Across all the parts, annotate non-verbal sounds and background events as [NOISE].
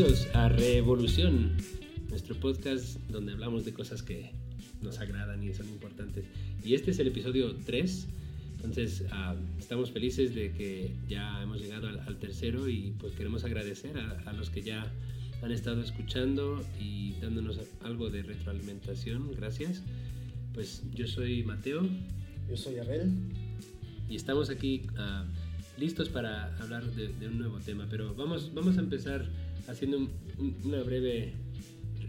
Bienvenidos a Revolución, nuestro podcast donde hablamos de cosas que nos agradan y son importantes. Y este es el episodio 3, entonces ah, estamos felices de que ya hemos llegado al, tercero y pues queremos agradecer a, los que ya han estado escuchando y dándonos algo de retroalimentación. Gracias. Pues yo soy Mateo. Yo soy Abel. Y estamos aquí ah, listos para hablar de, un nuevo tema, pero vamos, vamos a empezar haciendo un, una breve,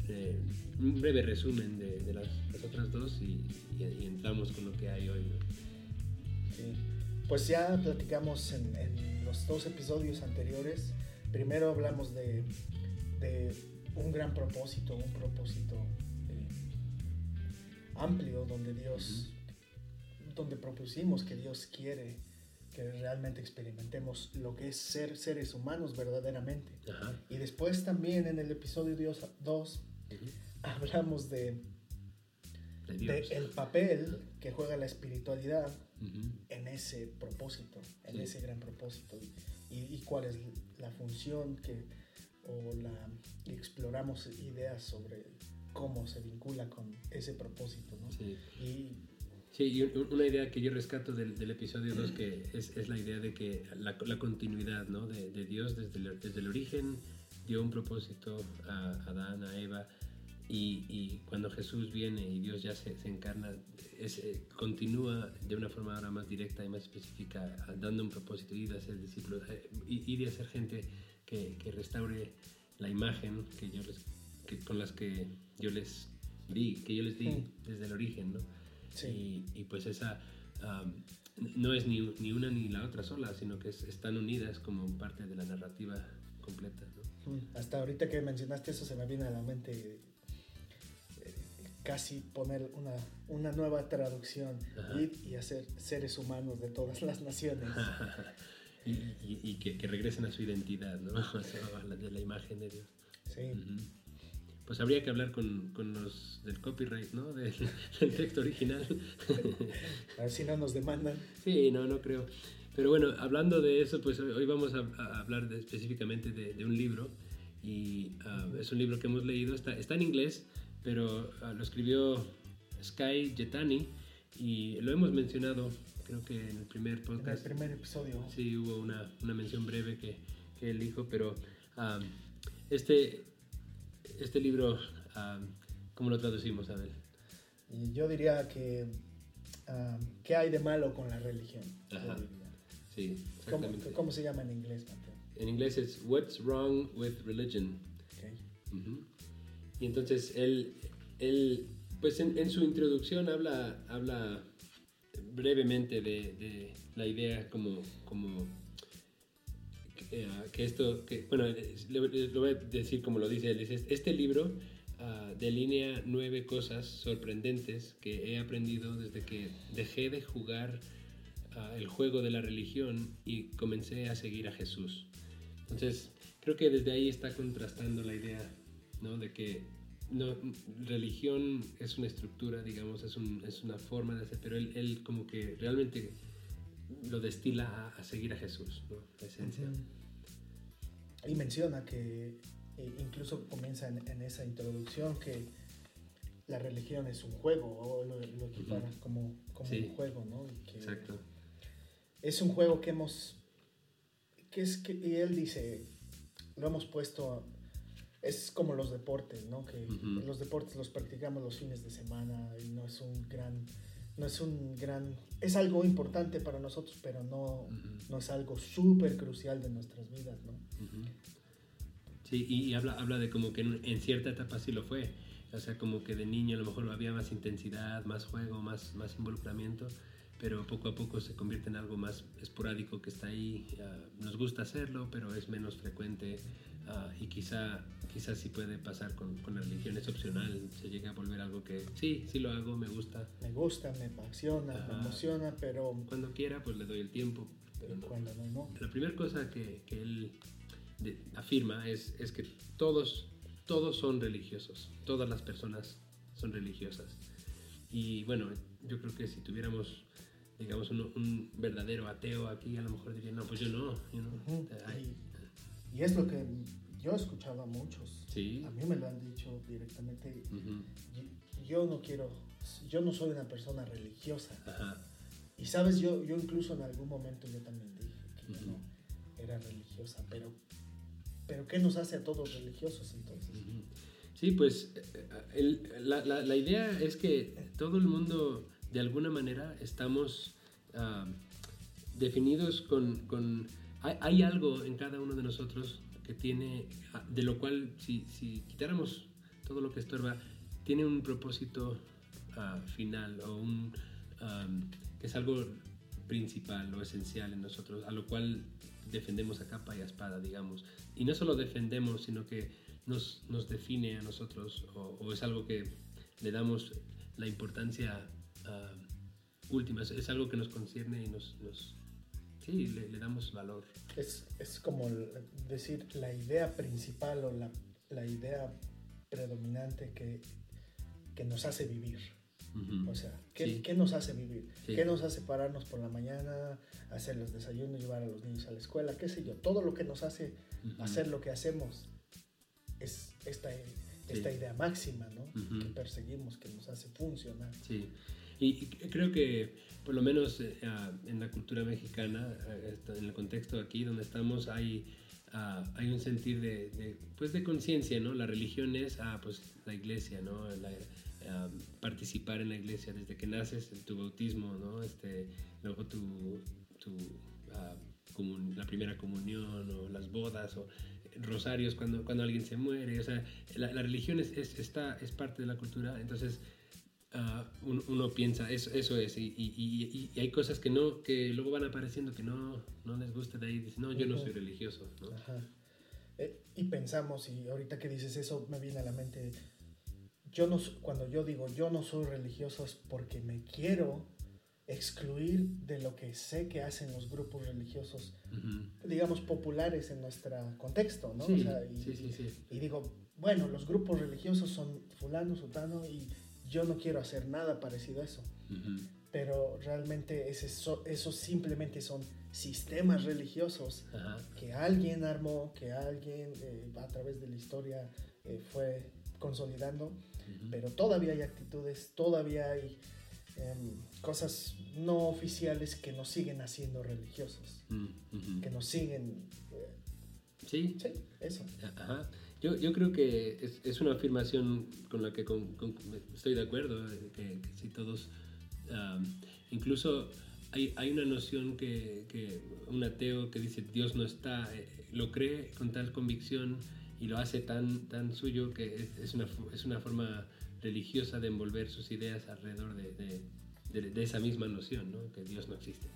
eh, un breve resumen de, las, otras dos y, entramos con lo que hay hoy. Pues ya platicamos en, los dos episodios anteriores. Primero hablamos de, de un gran propósito, un propósito eh, amplio donde Dios, donde propusimos que Dios quiere que realmente experimentemos lo que es ser seres humanos verdaderamente. Y después también en el episodio 2 hablamos de, el papel que juega la espiritualidad en ese propósito, en ese gran propósito. Y, cuál es la función que, o la, exploramos ideas sobre cómo se vincula con ese propósito. ¿no? Y Sí, y una idea que yo rescato del, del episodio 2 que es, es, la idea de que la, la continuidad ¿no? de, de, Dios desde el, desde el origen dio un propósito a Adán, a Eva, y, y cuando Jesús viene y Dios ya se, se encarna, eh, continúa de una forma ahora más directa y más específica, dando un propósito, ir a ser discípulos, eh, ir a ser gente que, que restaure la imagen que yo les, que, con las que yo les di, que yo les di desde el origen, ¿no? Y, pues esa no es ni, ni, una ni la otra sola, sino que están unidas como parte de la narrativa completa. Hasta ahorita que mencionaste eso se me viene a la mente eh, casi poner una, una nueva traducción y, hacer seres humanos de todas las naciones. [LAUGHS] y, y que, que, regresen a su identidad, ¿no? [LAUGHS] de la imagen de Dios. Sí pues habría que hablar con, con los del copyright, ¿no? [LAUGHS] Del, texto original. [LAUGHS] A ver si no nos demandan. Sí, no, no creo. Pero bueno, hablando de eso, pues hoy vamos a, hablar específicamente de, un libro. Y ah, es un libro que hemos leído, está, está en inglés, pero ah, lo escribió Sky Jetani y lo hemos mencionado, creo que en el primer podcast. En el primer episodio. Sí, hubo una, una mención breve que, que él dijo, pero ah, este, este libro, ¿cómo lo traducimos, Abel? Yo diría que, ¿qué hay de malo con la religión? Ajá. Sí, ¿Cómo, ¿Cómo, se llama en inglés, En inglés es What's Wrong with Religion. Okay. Y entonces él, él pues en, su introducción habla, habla brevemente de, de la idea como, como eh, que esto, que, bueno, lo voy a decir como lo dice él, este libro uh, delinea nueve cosas sorprendentes que he aprendido desde que dejé de jugar uh, el juego de la religión y comencé a seguir a Jesús. Entonces, creo que desde ahí está contrastando la idea, ¿no? De que no, religión es una estructura, digamos, es, un, es una forma de hacer, pero él, él como que realmente lo destila a, seguir a Jesús, ¿no? la esencia. Y menciona que eh, incluso comienza en, esa introducción que la religión es un juego, o lo, equipara como, como un juego, ¿no? Exacto. Es un juego que hemos, que es que, y él dice, lo hemos puesto, es como los deportes, ¿no? Que los deportes los practicamos los fines de semana y no es un gran no es un gran, es algo importante para nosotros, pero no, no es algo súper crucial de nuestras vidas, ¿no? Sí, y, habla, habla de como que en, cierta etapa sí lo fue, o sea, como que de niño a lo mejor había más intensidad, más juego, más, más involucramiento, pero poco a poco se convierte en algo más esporádico que está ahí, nos gusta hacerlo, pero es menos frecuente Ah, y quizá, quizá sí puede pasar con, con, la religión, es opcional, se llega a volver algo que sí, sí lo hago, me gusta. Me gusta, me apasiona, me emociona, pero... Cuando quiera, pues le doy el tiempo. Pero Cuando no, La primera cosa que, que él afirma es, es que todos, todos son religiosos, todas las personas son religiosas. Y bueno, yo creo que si tuviéramos digamos, un, un, verdadero ateo aquí, a lo mejor diría, no, pues yo no. You know? Y es lo que yo he escuchado a muchos. Sí. A mí me lo han dicho directamente. yo, no quiero, yo no soy una persona religiosa. Ajá. Y sabes, yo, yo incluso en algún momento yo también dije que yo no era religiosa, pero, pero ¿qué nos hace a todos religiosos entonces? Sí, pues el, la, la, la, idea es que todo el mundo, de alguna manera, estamos uh, definidos con... con hay, algo en cada uno de nosotros que tiene, ah, de lo cual si, quitáramos todo lo que estorba, tiene un propósito uh, final o un, que es algo principal o esencial en nosotros, a lo cual defendemos a capa y a espada, digamos. Y no solo defendemos, sino que nos, nos define a nosotros o, es algo que le damos la importancia uh, última, es, algo que nos concierne y nos sí, le, le, damos valor. Es, es, como decir la idea principal o la, la idea predominante que, que, nos hace vivir. O sea, ¿qué, ¿qué, nos hace vivir? ¿Qué nos hace pararnos por la mañana, hacer los desayunos, llevar a los niños a la escuela? ¿Qué sé yo? Todo lo que nos hace hacer lo que hacemos es esta, esta idea máxima ¿no? que perseguimos, que nos hace funcionar. Sí, y, creo que por lo menos eh, ah, en la cultura mexicana, eh, en el contexto aquí donde estamos, hay, uh, hay un sentir de, de pues de conciencia, ¿no? La religión es ah, pues, la iglesia, ¿no? La, participar en la iglesia desde que naces, tu bautismo, ¿no? Este, luego tu, tu la primera comunión o las bodas o rosarios cuando, cuando alguien se muere. O sea, la, religión es, es, está, es parte de la cultura, entonces uh, uno, piensa, eso, eso es, y, y, y, hay cosas que, no, que luego van apareciendo que no, no les gusta de ahí, dicen, no, yo no soy religioso. Eh, y pensamos, y ahorita que dices eso, me viene a la mente, yo no, cuando yo digo yo no soy religioso es porque me quiero excluir de lo que sé que hacen los grupos religiosos, digamos, populares en nuestro contexto, ¿no? Sí, sí, sí, sí, Y digo, bueno, los grupos religiosos son fulano, sultano, y yo no quiero hacer nada parecido a eso. Pero realmente eso, eso simplemente son sistemas religiosos que alguien armó, que alguien eh, a través de la historia eh, fue consolidando, pero todavía hay actitudes, todavía hay Em, cosas no oficiales que nos siguen haciendo religiosos, mm, que nos siguen... Eh, sí. Sí, eso. Ajá. Yo, yo creo que es, es, una afirmación con la que estoy de acuerdo, que, si todos, incluso hay, hay, una noción que, que, un ateo que dice Dios no está, eh, lo cree con tal convicción y lo hace tan, tan suyo que es, es, una, es una forma religiosa de envolver sus ideas alrededor de, de, de, esa misma noción, ¿no? que Dios no existe.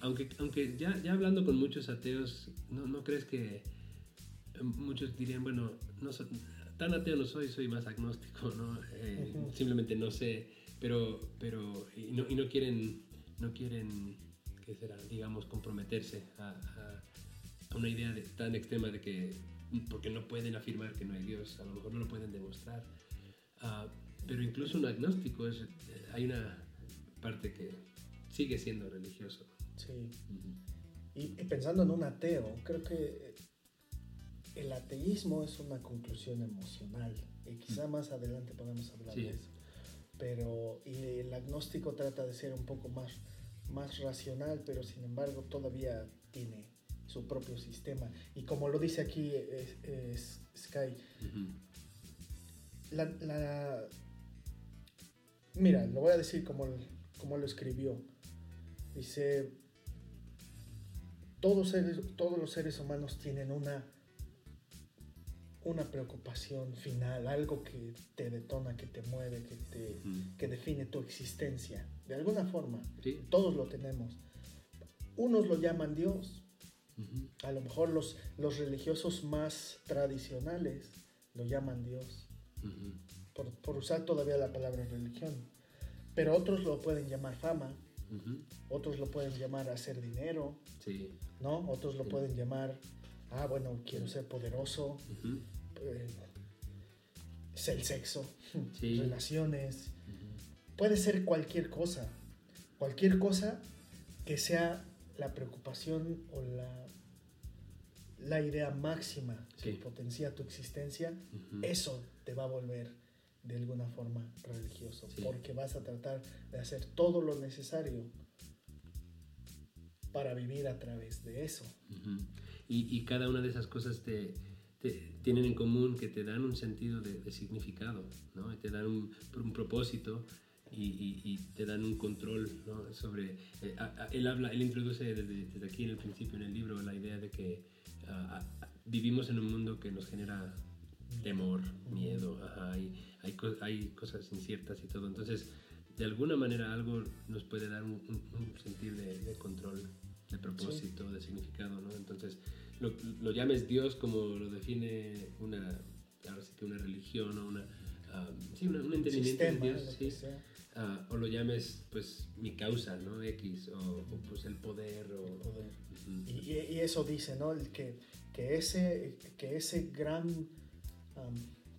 Aunque, aunque ya, ya hablando con muchos ateos, ¿no, ¿no crees que muchos dirían, bueno, no tan ateo no soy, soy más agnóstico, ¿no? Eh, simplemente no sé, pero, pero y no, y no quieren, no quieren, ¿qué será? Digamos, comprometerse a, a, una idea de, tan extrema de que porque no pueden afirmar que no hay Dios, a lo mejor no lo pueden demostrar. Uh, pero incluso un agnóstico, es, eh, hay una parte que sigue siendo religioso. Sí. Uh -huh. y, pensando en un ateo, creo que el ateísmo es una conclusión emocional. Y quizá más adelante podemos hablar sí. de eso. Pero y el agnóstico trata de ser un poco más, más racional, pero sin embargo todavía tiene su propio sistema. Y como lo dice aquí es, es Sky, uh -huh. la, la, mira, lo voy a decir como, como lo escribió. Dice, todos, seres, todos los seres humanos tienen una, una preocupación final, algo que te detona, que te mueve, que, te, uh -huh. que define tu existencia. De alguna forma, sí. todos lo tenemos. Unos lo llaman Dios, a lo mejor los, los religiosos más tradicionales lo llaman Dios, uh -huh. por, por, usar todavía la palabra religión. Pero otros lo pueden llamar fama, uh -huh. otros lo pueden llamar hacer dinero, sí. ¿no? Otros lo pueden llamar, ah, bueno, quiero ser poderoso, uh -huh. eh, es el sexo, sí. relaciones, puede ser cualquier cosa, cualquier cosa que sea la preocupación o la la idea máxima que potencia tu existencia, eso te va a volver de alguna forma religioso, porque vas a tratar de hacer todo lo necesario para vivir a través de eso. Y, cada una de esas cosas te, tienen en común que te dan un sentido de, significado, ¿no? te dan un, un propósito y, te dan un control sobre... Eh, él, habla, él introduce desde, desde, aquí en el principio en el libro la idea de que vivimos en un mundo que nos genera temor, miedo, hay, hay, hay, cosas inciertas y todo. Entonces, de alguna manera algo nos puede dar un, sentir de, control, de propósito, de significado, ¿no? Entonces, lo, lo, llames Dios como lo define una, ahora sí que una religión o una, sí, un entendimiento de Dios, sí. Ah, o lo llames pues mi causa, ¿no? X, o, pues el poder. O, poder. y, y, eso dice, ¿no? El que, que, ese, que ese gran,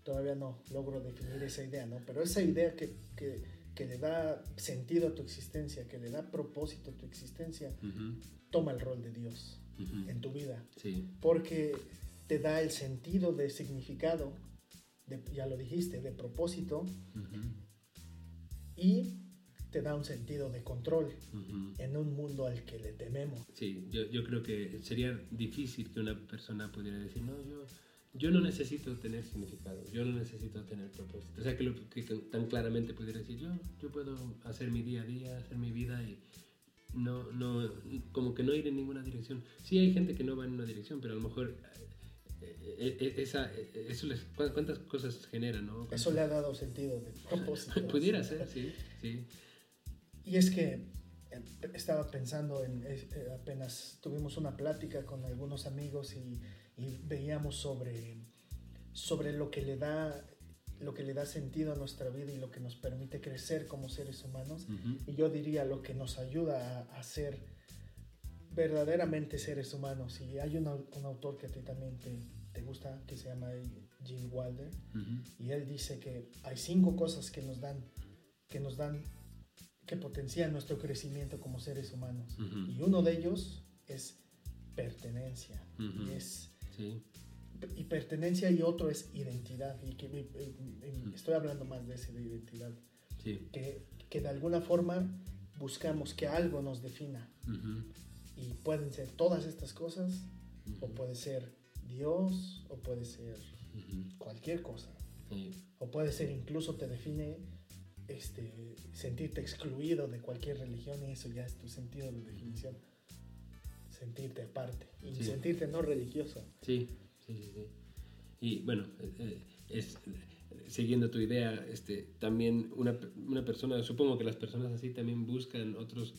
todavía no logro definir esa idea, ¿no? Pero esa idea que, que, que, le da sentido a tu existencia, que le da propósito a tu existencia, toma el rol de Dios en tu vida. Sí. Porque te da el sentido de significado, de, ya lo dijiste, de propósito y te da un sentido de control en un mundo al que le tememos. Sí, yo, yo, creo que sería difícil que una persona pudiera decir, no, yo, yo no necesito tener significado, yo no necesito tener propósito. O sea, que, lo, que, tan claramente pudiera decir, yo, yo puedo hacer mi día a día, hacer mi vida y no, no, como que no ir en ninguna dirección. Sí hay gente que no va en una dirección, pero a lo mejor eh, eh, esa, eh, eso les, ¿cuántas cosas genera, no? Eso le ha dado sentido de propósito. [LAUGHS] Pudiera ser, sí, sí. Y es que estaba pensando en, apenas tuvimos una plática con algunos amigos y, veíamos sobre, sobre lo que le da lo que le da sentido a nuestra vida y lo que nos permite crecer como seres humanos. Y yo diría lo que nos ayuda a, a ser verdaderamente seres humanos. Y hay un, un autor que a ti también te, te gusta, que se llama Jim Wilder, y él dice que hay cinco cosas que nos dan, que nos dan, que potencian nuestro crecimiento como seres humanos. Y uno de ellos es pertenencia. Y es y pertenencia y otro es identidad. Y que estoy hablando más de ese de identidad. Que, que, de alguna forma buscamos que algo nos defina. Y pueden ser todas estas cosas, o puede ser Dios, o puede ser cualquier cosa. O puede ser incluso te define este, sentirte excluido de cualquier religión y eso ya es tu sentido de definición. Sentirte aparte y sentirte no religioso. Sí, sí, sí. Y bueno, eh, eh, es, siguiendo tu idea, este, también una, una persona, supongo que las personas así también buscan otros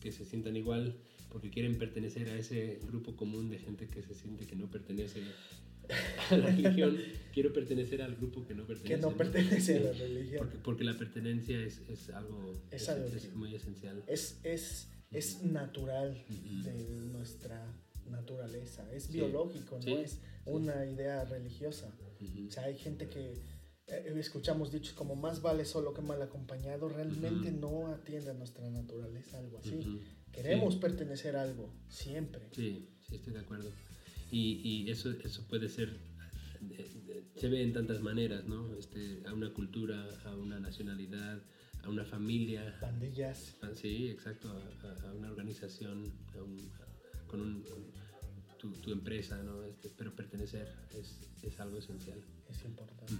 que se sientan igual porque quieren pertenecer a ese grupo común de gente que se siente que no pertenece a la religión. [LAUGHS] Quiero pertenecer al grupo que no pertenece. Que no, pertenece a la religión. Porque, la pertenencia es, es algo, es, muy esencial. Es, es, es natural de nuestra naturaleza, es biológico, no es una idea religiosa. O sea, hay gente que eh, escuchamos dichos como más vale solo que mal acompañado, realmente no atiende a nuestra naturaleza, algo así. Queremos pertenecer a algo, siempre. Sí, sí, estoy de acuerdo. Y, y eso, eso puede ser, se ve en tantas maneras, ¿no? Este, a una cultura, a una nacionalidad, a una familia. Pandillas. Ah, sí, exacto, a, una organización, con, un, tu, tu, empresa, ¿no? Este, pero pertenecer es, es, algo esencial. Es importante.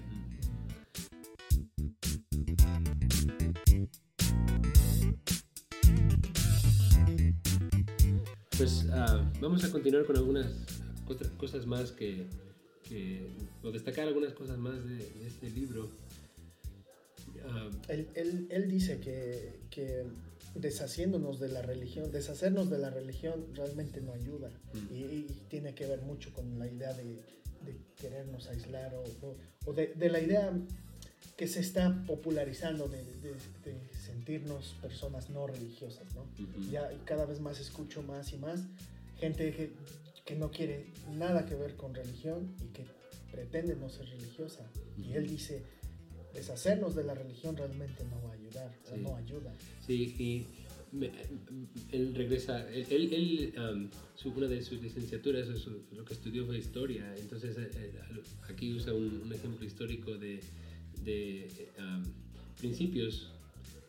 Pues ah, vamos a continuar con algunas otras cosas más que, o destacar algunas cosas más de, este libro. Ah, él, dice que, que, deshaciéndonos de la religión, deshacernos de la religión realmente no ayuda mm. y, tiene que ver mucho con la idea de, querernos aislar o, o de, de, la idea que se está popularizando de, sentirnos personas no religiosas, ¿no? Ya cada vez más escucho más y más gente que, que, no quiere nada que ver con religión y que pretende no ser religiosa. Y él dice, deshacernos de la religión realmente no va a ayudar, o no ayuda. Sí, y él regresa, él, él una de sus licenciaturas, lo que estudió fue historia, entonces eh, eh, aquí usa un, ejemplo histórico de, de principios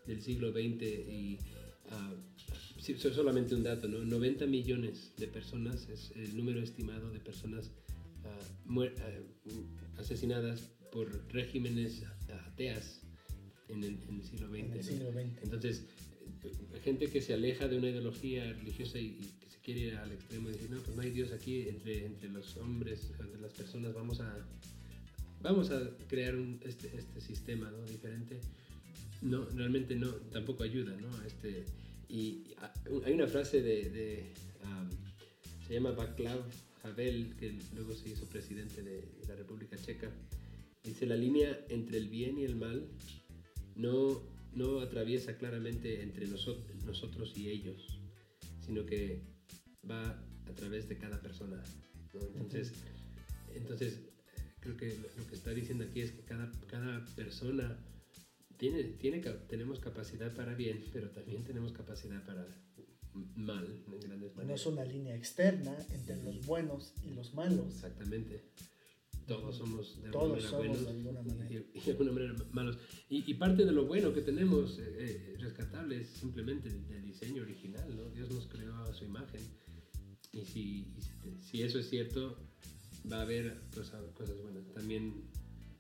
del siglo XX y solamente un dato, ¿no? 90 millones de personas es el número estimado de personas asesinadas por regímenes ateas en el, siglo XX. Entonces, eh, gente que se aleja de una ideología religiosa y, que se quiere ir al extremo y decir, no, pues no hay Dios aquí entre, entre los hombres, entre las personas, vamos a, vamos a crear un, este, este sistema ¿no? diferente. No, realmente no, tampoco ayuda, ¿no? Este, y hay una frase de, de se llama Václav Havel, que luego se hizo presidente de la República Checa, dice la línea entre el bien y el mal no, no atraviesa claramente entre nosotros, nosotros y ellos, sino que va a través de cada persona. Entonces, entonces, creo que lo que está diciendo aquí es que cada, cada persona tiene, tiene, tenemos capacidad para bien, pero también tenemos capacidad para mal en grandes maneras. No es una línea externa entre los buenos y los malos. Exactamente. Todos somos de alguna manera buenos Y, de alguna manera malos. Y, parte de lo bueno que tenemos eh, eh, rescatable es simplemente el, diseño original, ¿no? Dios nos creó a su imagen. Y si, si, eso es cierto, va a haber cosas, cosas buenas. También,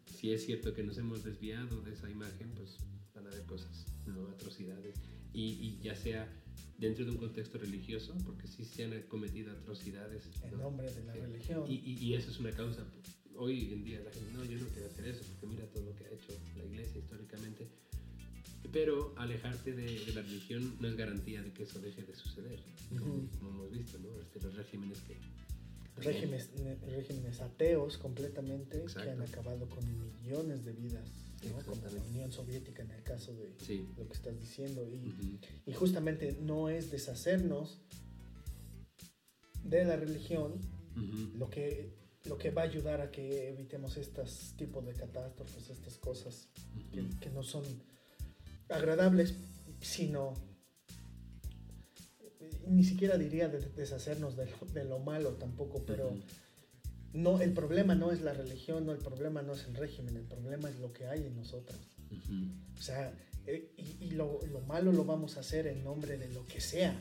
si es cierto que nos hemos desviado de esa imagen, pues van a haber cosas, ¿no? atrocidades. Y, y ya sea dentro de un contexto religioso, porque sí se han cometido atrocidades. En nombre de la religión. Y, y, y, eso es una causa. Hoy en día la gente, no, yo no quiero hacer eso, porque mira todo lo que ha hecho la iglesia históricamente. Pero alejarte de, la religión no es garantía de que eso deje de suceder, como, hemos visto, ¿no? Este, los regímenes que... Regímenes, regímenes ateos completamente que han acabado con millones de vidas como la Unión Soviética en el caso de lo que estás diciendo. Y, justamente no es deshacernos de la religión lo, que, lo que va a ayudar a que evitemos estos tipos de catástrofes, estas cosas que, no son agradables, sino ni siquiera diría deshacernos de lo, de lo, malo tampoco, pero no, el problema no es la religión, no, el problema no es el régimen, el problema es lo que hay en nosotros. O sea, eh, y, lo, malo lo vamos a hacer en nombre de lo que sea.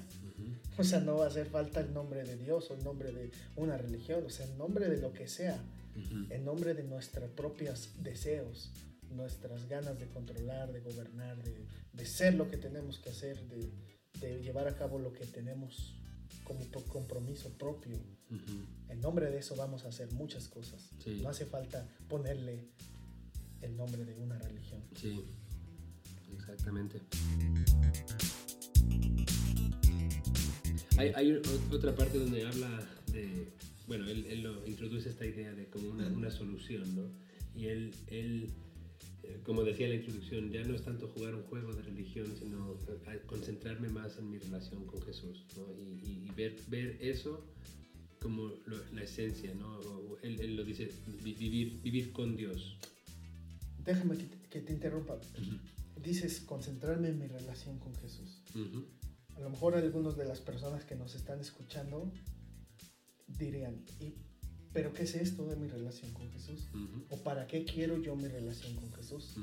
[LAUGHS] O sea, no va a hacer falta el nombre de Dios o el nombre de una religión, o sea, en nombre de lo que sea, en nombre de nuestros propios deseos, nuestras ganas de controlar, de gobernar, de, ser lo que tenemos que hacer, de, de llevar a cabo lo que tenemos como compromiso propio. En nombre de eso vamos a hacer muchas cosas. No hace falta ponerle el nombre de una religión. Sí, exactamente. Hay, otra parte donde habla de, bueno, él, él, lo introduce esta idea de como una, una solución, ¿no? Y él, él eh, como decía en la introducción, ya no es tanto jugar un juego de religión, sino eh, concentrarme más en mi relación con Jesús ¿no? y, ver, ver eso como la esencia, ¿no? Él, él, lo dice, vivir, vivir con Dios. Déjame que te, interrumpa. Dices concentrarme en mi relación con Jesús. A lo mejor algunos de las personas que nos están escuchando dirían, ¿y pero ¿qué es esto de mi relación con Jesús? ¿O para qué quiero yo mi relación con Jesús?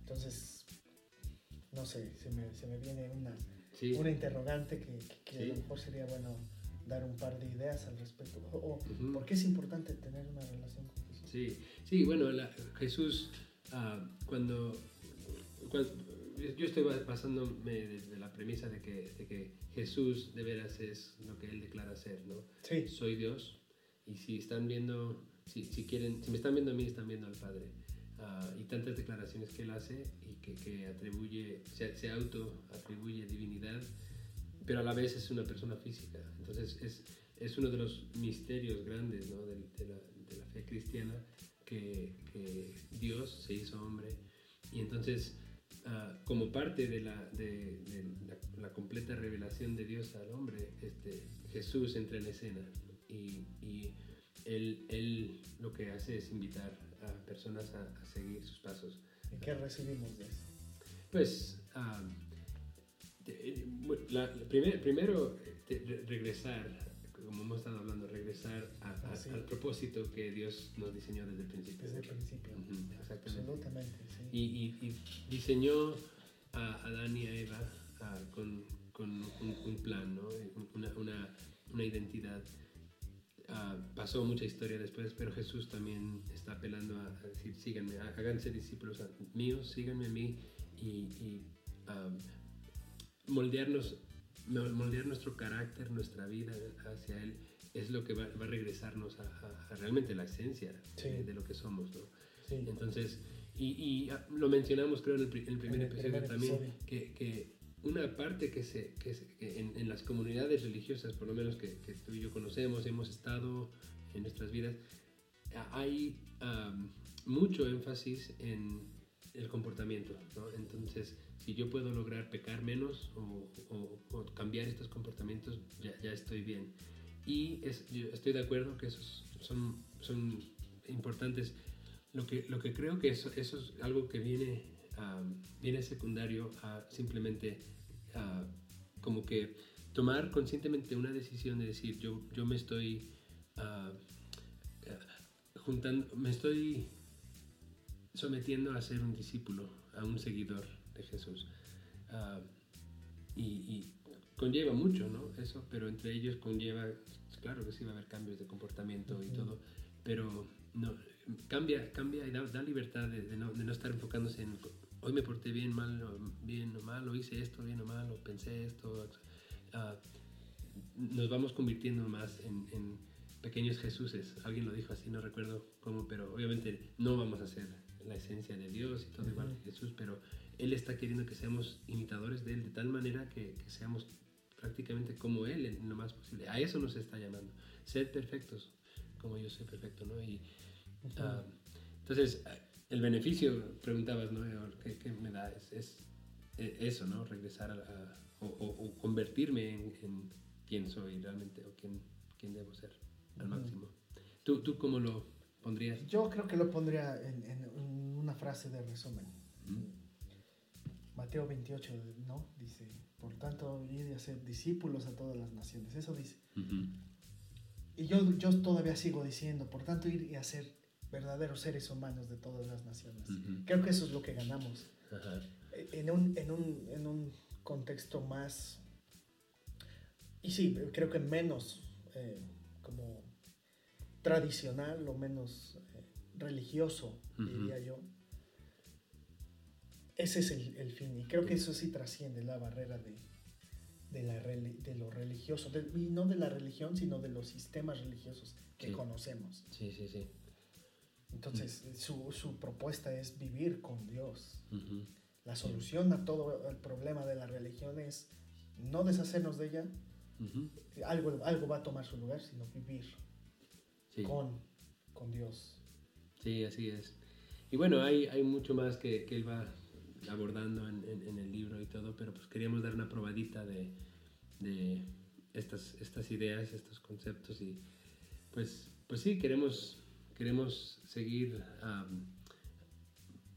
Entonces, no sé, se me, se me viene una, una interrogante que, que, a lo mejor sería bueno dar un par de ideas al respecto. O, ¿Por qué es importante tener una relación con Jesús? Sí, sí bueno, Jesús, uh, cuando, yo estoy basándome desde la premisa de que, de que, Jesús de veras es lo que Él declara ser, ¿no? Sí. Soy Dios, y si están viendo, si, si, quieren, si me están viendo a mí, están viendo al Padre. Ah, y tantas declaraciones que él hace y que, que atribuye, se, se auto-atribuye divinidad, pero a la vez es una persona física. Entonces es, es uno de los misterios grandes ¿no? de, de, la, de, la, fe cristiana que, que, Dios se hizo hombre. Y entonces, uh, como parte de, la, de, la, la, completa revelación de Dios al hombre, este, Jesús entra en escena y, y él, él, lo que hace es invitar a personas a, a seguir sus pasos. ¿Y qué recibimos de eso? Pues la, primero, regresar, como hemos estado hablando, regresar al propósito que Dios nos diseñó desde el principio. Desde el principio. Absolutamente, sí. Y, diseñó a Adán y a Eva con, con un, plan, ¿no? una, una, una identidad. Ah, pasó mucha historia después, pero Jesús también está apelando a, decir, síganme, háganse discípulos míos, síganme a mí y, moldearnos, moldear nuestro carácter, nuestra vida hacia Él, es lo que va, a regresarnos a, realmente la esencia de, lo que somos. ¿no? Entonces, y, ah, lo mencionamos creo en el, primer episodio también, Que, que, una parte que, se, que, en, las comunidades religiosas, por lo menos que, tú y yo conocemos, hemos estado en nuestras vidas, hay mucho énfasis en el comportamiento. ¿no? Entonces, si yo puedo lograr pecar menos o, cambiar estos comportamientos, ya, ya estoy bien. Y estoy de acuerdo que esos son, son importantes. Lo que, lo que creo que eso, es algo que viene, viene secundario a simplemente como que tomar conscientemente una decisión de decir, yo, yo me estoy juntando, me estoy sometiendo a ser un discípulo, a un seguidor de Jesús. y, conlleva mucho, ¿no? Eso, pero entre ellos conlleva, claro que sí va a haber cambios de comportamiento y todo, pero no, cambia, cambia y da, da libertad de, no, de, no, estar enfocándose en hoy me porté bien, mal, bien o mal, o hice esto, bien o mal, o pensé esto. Ah, nos vamos convirtiendo más en, en, pequeños Jesuses. Alguien lo dijo así, no recuerdo cómo, pero obviamente no vamos a ser la esencia de Dios y todo igual que Jesús, pero Él está queriendo que seamos imitadores de Él de tal manera que, que seamos prácticamente como Él en lo más posible. A eso nos está llamando. Ser perfectos como yo soy perfecto, ¿no? Y, uh, entonces, el beneficio, preguntabas, ¿no? ¿Qué, me da? Es, e, eso, ¿no? Regresar a, o, convertirme en, quién soy realmente o quién, quién debo ser al máximo. ¿Tú, ¿Tú cómo lo pondrías? Yo creo que lo pondría en, en una frase de resumen. Mateo 28, ¿no? Dice, por tanto, ir a ser discípulos a todas las naciones. Eso dice. Y yo, yo todavía sigo diciendo, por tanto, ir y hacer verdaderos seres humanos de todas las naciones. Creo que eso es lo que ganamos. En, un, en, un, en, un, contexto más, y sí, creo que menos eh, como tradicional o menos eh, religioso, diría yo. Ese es el, el, fin y creo que eso sí trasciende la barrera de, de, la, de lo religioso, y no de la religión, sino de los sistemas religiosos que conocemos. Sí, sí, sí. Entonces, su, su, propuesta es vivir con Dios. La solución a todo el problema de la religión es no deshacernos de ella, algo, algo va a tomar su lugar, sino vivir con, con Dios. Sí, así es. Y bueno, hay, hay mucho más que, que él va abordando en, el libro y todo, pero pues queríamos dar una probadita de, estas, ideas, estos conceptos y pues, pues sí, queremos queremos seguir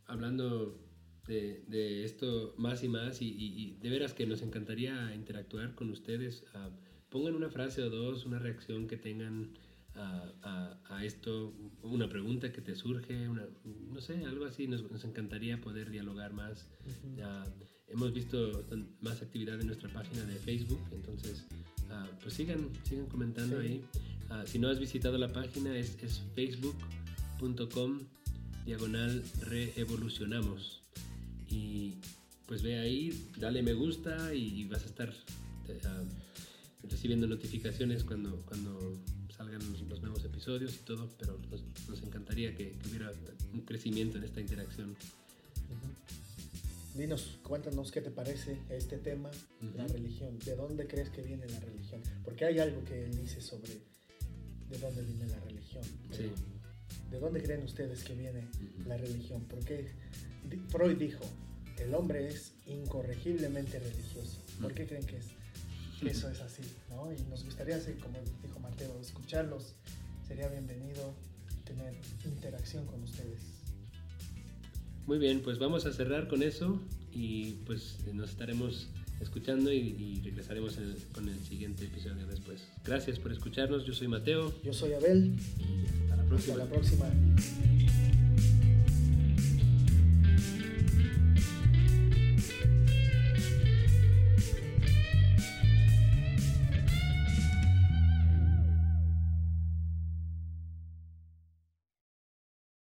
hablando de, esto más y más y, de veras que nos encantaría interactuar con ustedes. pongan una frase o dos, una reacción que tengan a, esto, una pregunta que te surge, una, no sé, algo así. Nos, encantaría poder dialogar más. hemos visto más actividad en nuestra página de Facebook, entonces pues sigan, sigan comentando ahí. Ah, si no has visitado la página es, facebook.com diagonal reevolucionamos. Y pues ve ahí, dale me gusta y vas a estar ah, recibiendo notificaciones cuando, cuando salgan los, nuevos episodios y todo, pero nos, encantaría que, hubiera un crecimiento en esta interacción. Dinos, cuéntanos qué te parece este tema, la religión. ¿De dónde crees que viene la religión? Porque hay algo que él dice sobre de dónde viene la religión. ¿De dónde creen ustedes que viene la religión? Porque Freud dijo, el hombre es incorregiblemente religioso. ¿Por qué creen que, es, eso es así? ¿no? Y nos gustaría, así, como dijo Mateo, escucharlos. Sería bienvenido tener interacción con ustedes. Muy bien, pues vamos a cerrar con eso y pues nos estaremos escuchando y, regresaremos con el siguiente episodio después. Gracias por escucharnos. Yo soy Mateo. Yo soy Abel. hasta la próxima. Hasta la próxima.